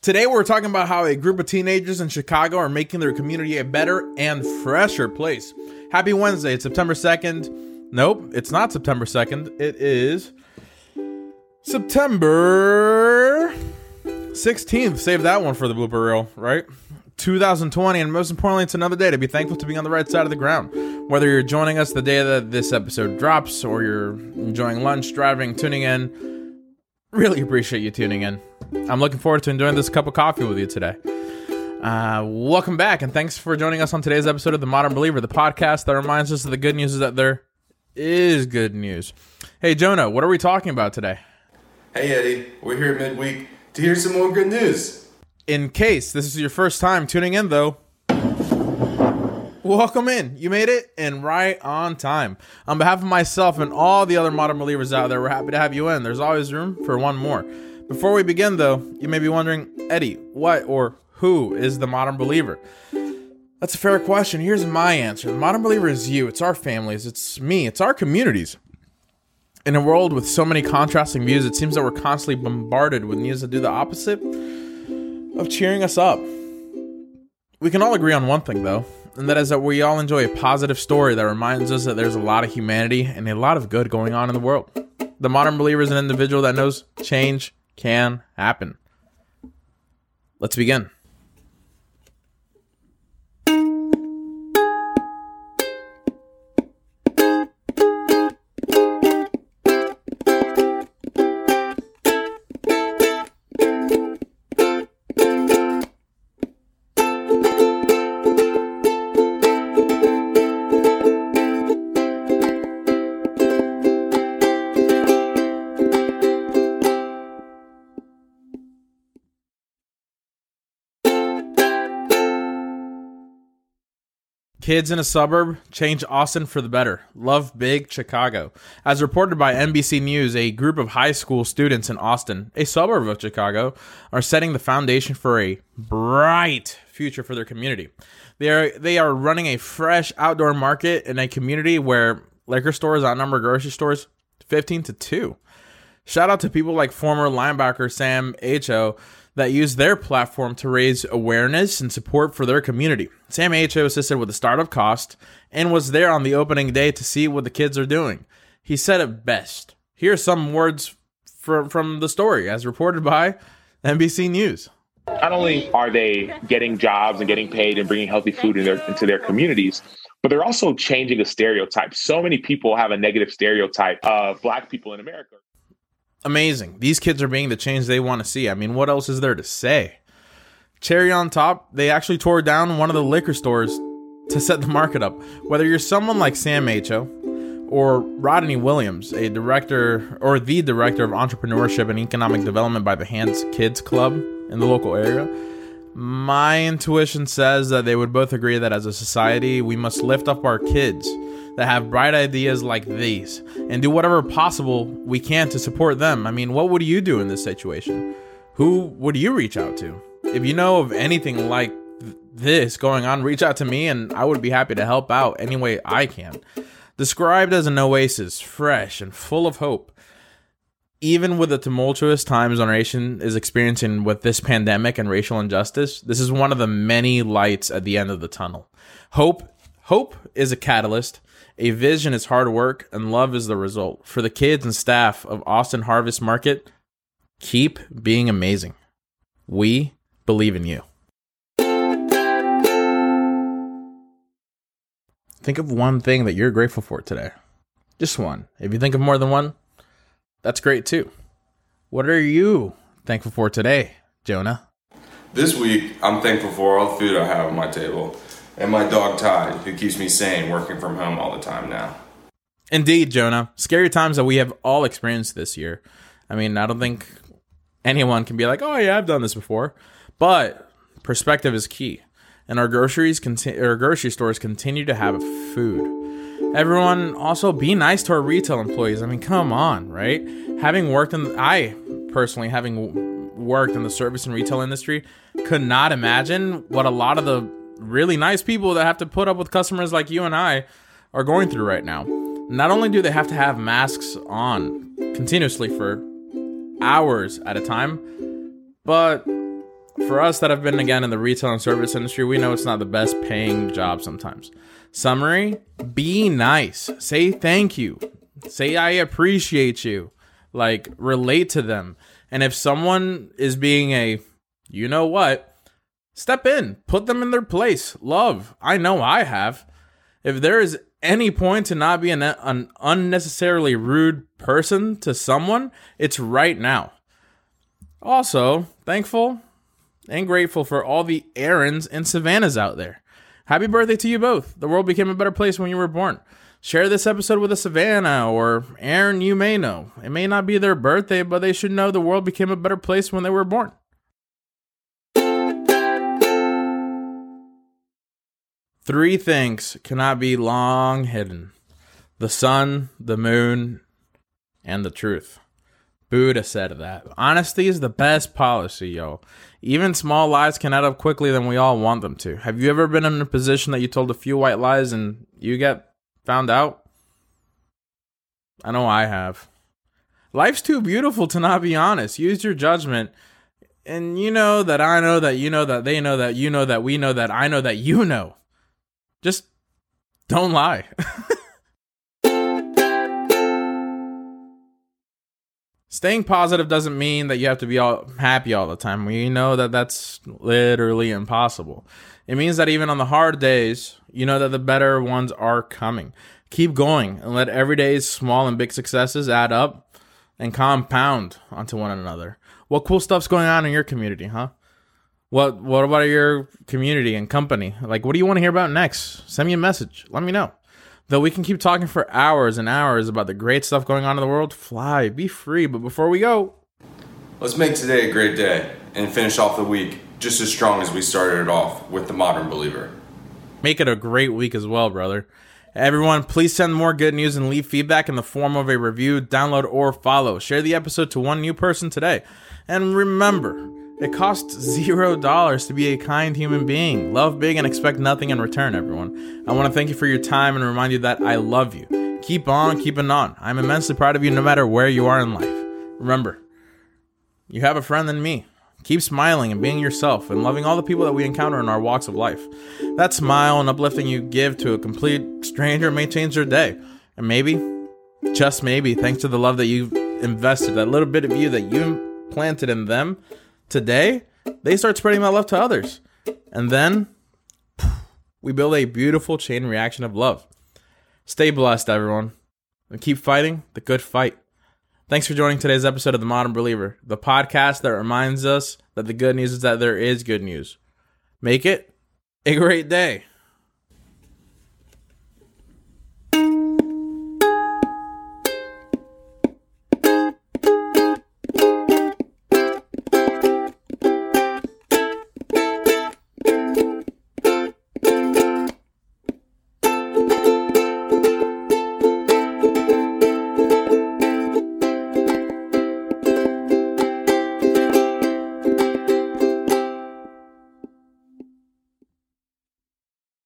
Today, we're talking about how a group of teenagers in Chicago are making their community a better and fresher place. Happy Wednesday. It's September 2nd. Nope, it's not September 2nd. It is September 16th. Save that one for the blooper reel, right? 2020, and most importantly, it's another day to be thankful to be on the right side of the ground. Whether you're joining us the day that this episode drops or you're enjoying lunch, driving, tuning in, really appreciate you tuning in. I'm looking forward to enjoying this cup of coffee with you today. Uh, welcome back, and thanks for joining us on today's episode of The Modern Believer, the podcast that reminds us of the good news is that there is good news. Hey, Jonah, what are we talking about today? Hey, Eddie, we're here midweek to hear some more good news. In case this is your first time tuning in, though, welcome in. You made it and right on time. On behalf of myself and all the other modern believers out there, we're happy to have you in. There's always room for one more. Before we begin, though, you may be wondering, Eddie, what or who is the modern believer? That's a fair question. Here's my answer The modern believer is you, it's our families, it's me, it's our communities. In a world with so many contrasting views, it seems that we're constantly bombarded with news that do the opposite of cheering us up. We can all agree on one thing, though, and that is that we all enjoy a positive story that reminds us that there's a lot of humanity and a lot of good going on in the world. The modern believer is an individual that knows change can happen. Let's begin. Kids in a suburb change Austin for the better. Love big Chicago. As reported by NBC News, a group of high school students in Austin, a suburb of Chicago, are setting the foundation for a bright future for their community. They are they are running a fresh outdoor market in a community where liquor stores outnumber grocery stores 15 to 2. Shout out to people like former linebacker Sam Acho that use their platform to raise awareness and support for their community. Sam Acho assisted with the startup cost and was there on the opening day to see what the kids are doing. He said it best. Here are some words from, from the story as reported by NBC News. Not only are they getting jobs and getting paid and bringing healthy food in their, into their communities, but they're also changing a stereotype. So many people have a negative stereotype of black people in America amazing. These kids are being the change they want to see. I mean, what else is there to say? Cherry on top, they actually tore down one of the liquor stores to set the market up. Whether you're someone like Sam Acho or Rodney Williams, a director or the director of entrepreneurship and economic development by the Hands Kids Club in the local area, my intuition says that they would both agree that as a society, we must lift up our kids that have bright ideas like these and do whatever possible we can to support them. I mean, what would you do in this situation? Who would you reach out to? If you know of anything like th- this going on, reach out to me and I would be happy to help out any way I can. Described as an oasis, fresh and full of hope. Even with the tumultuous times our nation is experiencing with this pandemic and racial injustice, this is one of the many lights at the end of the tunnel. Hope Hope is a catalyst a vision is hard work, and love is the result. For the kids and staff of Austin Harvest Market, keep being amazing. We believe in you. Think of one thing that you're grateful for today. Just one. If you think of more than one, that's great too. What are you thankful for today, Jonah? This week, I'm thankful for all the food I have on my table and my dog Tide, who keeps me sane working from home all the time now. Indeed, Jonah. Scary times that we have all experienced this year. I mean, I don't think anyone can be like, "Oh yeah, I've done this before," but perspective is key. And our groceries, conti- our grocery stores continue to have food. Everyone also be nice to our retail employees. I mean, come on, right? Having worked in, I personally having worked in the service and retail industry, could not imagine what a lot of the really nice people that have to put up with customers like you and I are going through right now. Not only do they have to have masks on continuously for hours at a time, but for us that have been again in the retail and service industry, we know it's not the best paying job sometimes. Summary be nice. Say thank you. Say I appreciate you. Like relate to them. And if someone is being a, you know what, step in, put them in their place. Love. I know I have. If there is any point to not be an, an unnecessarily rude person to someone, it's right now. Also, thankful and grateful for all the Aarons and Savannahs out there. Happy birthday to you both. The world became a better place when you were born. Share this episode with a Savannah or Aaron you may know. It may not be their birthday, but they should know the world became a better place when they were born. Three things cannot be long hidden the sun, the moon, and the truth. Buddha said that. Honesty is the best policy, yo. Even small lies can add up quickly than we all want them to. Have you ever been in a position that you told a few white lies and you get found out? I know I have. Life's too beautiful to not be honest. Use your judgment. And you know that I know that you know that they know that you know that we know that I know that you know. Just don't lie. Staying positive doesn't mean that you have to be all happy all the time. We know that that's literally impossible. It means that even on the hard days, you know that the better ones are coming. Keep going and let every day's small and big successes add up and compound onto one another. What cool stuff's going on in your community, huh? What what about your community and company? Like what do you want to hear about next? Send me a message. Let me know. Though we can keep talking for hours and hours about the great stuff going on in the world, fly, be free. But before we go, let's make today a great day and finish off the week just as strong as we started it off with the modern believer. Make it a great week as well, brother. Everyone, please send more good news and leave feedback in the form of a review, download, or follow. Share the episode to one new person today. And remember, it costs zero dollars to be a kind human being. Love big and expect nothing in return, everyone. I want to thank you for your time and remind you that I love you. Keep on keeping on. I'm immensely proud of you no matter where you are in life. Remember, you have a friend in me. Keep smiling and being yourself and loving all the people that we encounter in our walks of life. That smile and uplifting you give to a complete stranger may change their day. And maybe, just maybe, thanks to the love that you've invested, that little bit of you that you planted in them, today, they start spreading that love to others. And then we build a beautiful chain reaction of love. Stay blessed, everyone, and keep fighting the good fight. Thanks for joining today's episode of The Modern Believer, the podcast that reminds us that the good news is that there is good news. Make it a great day.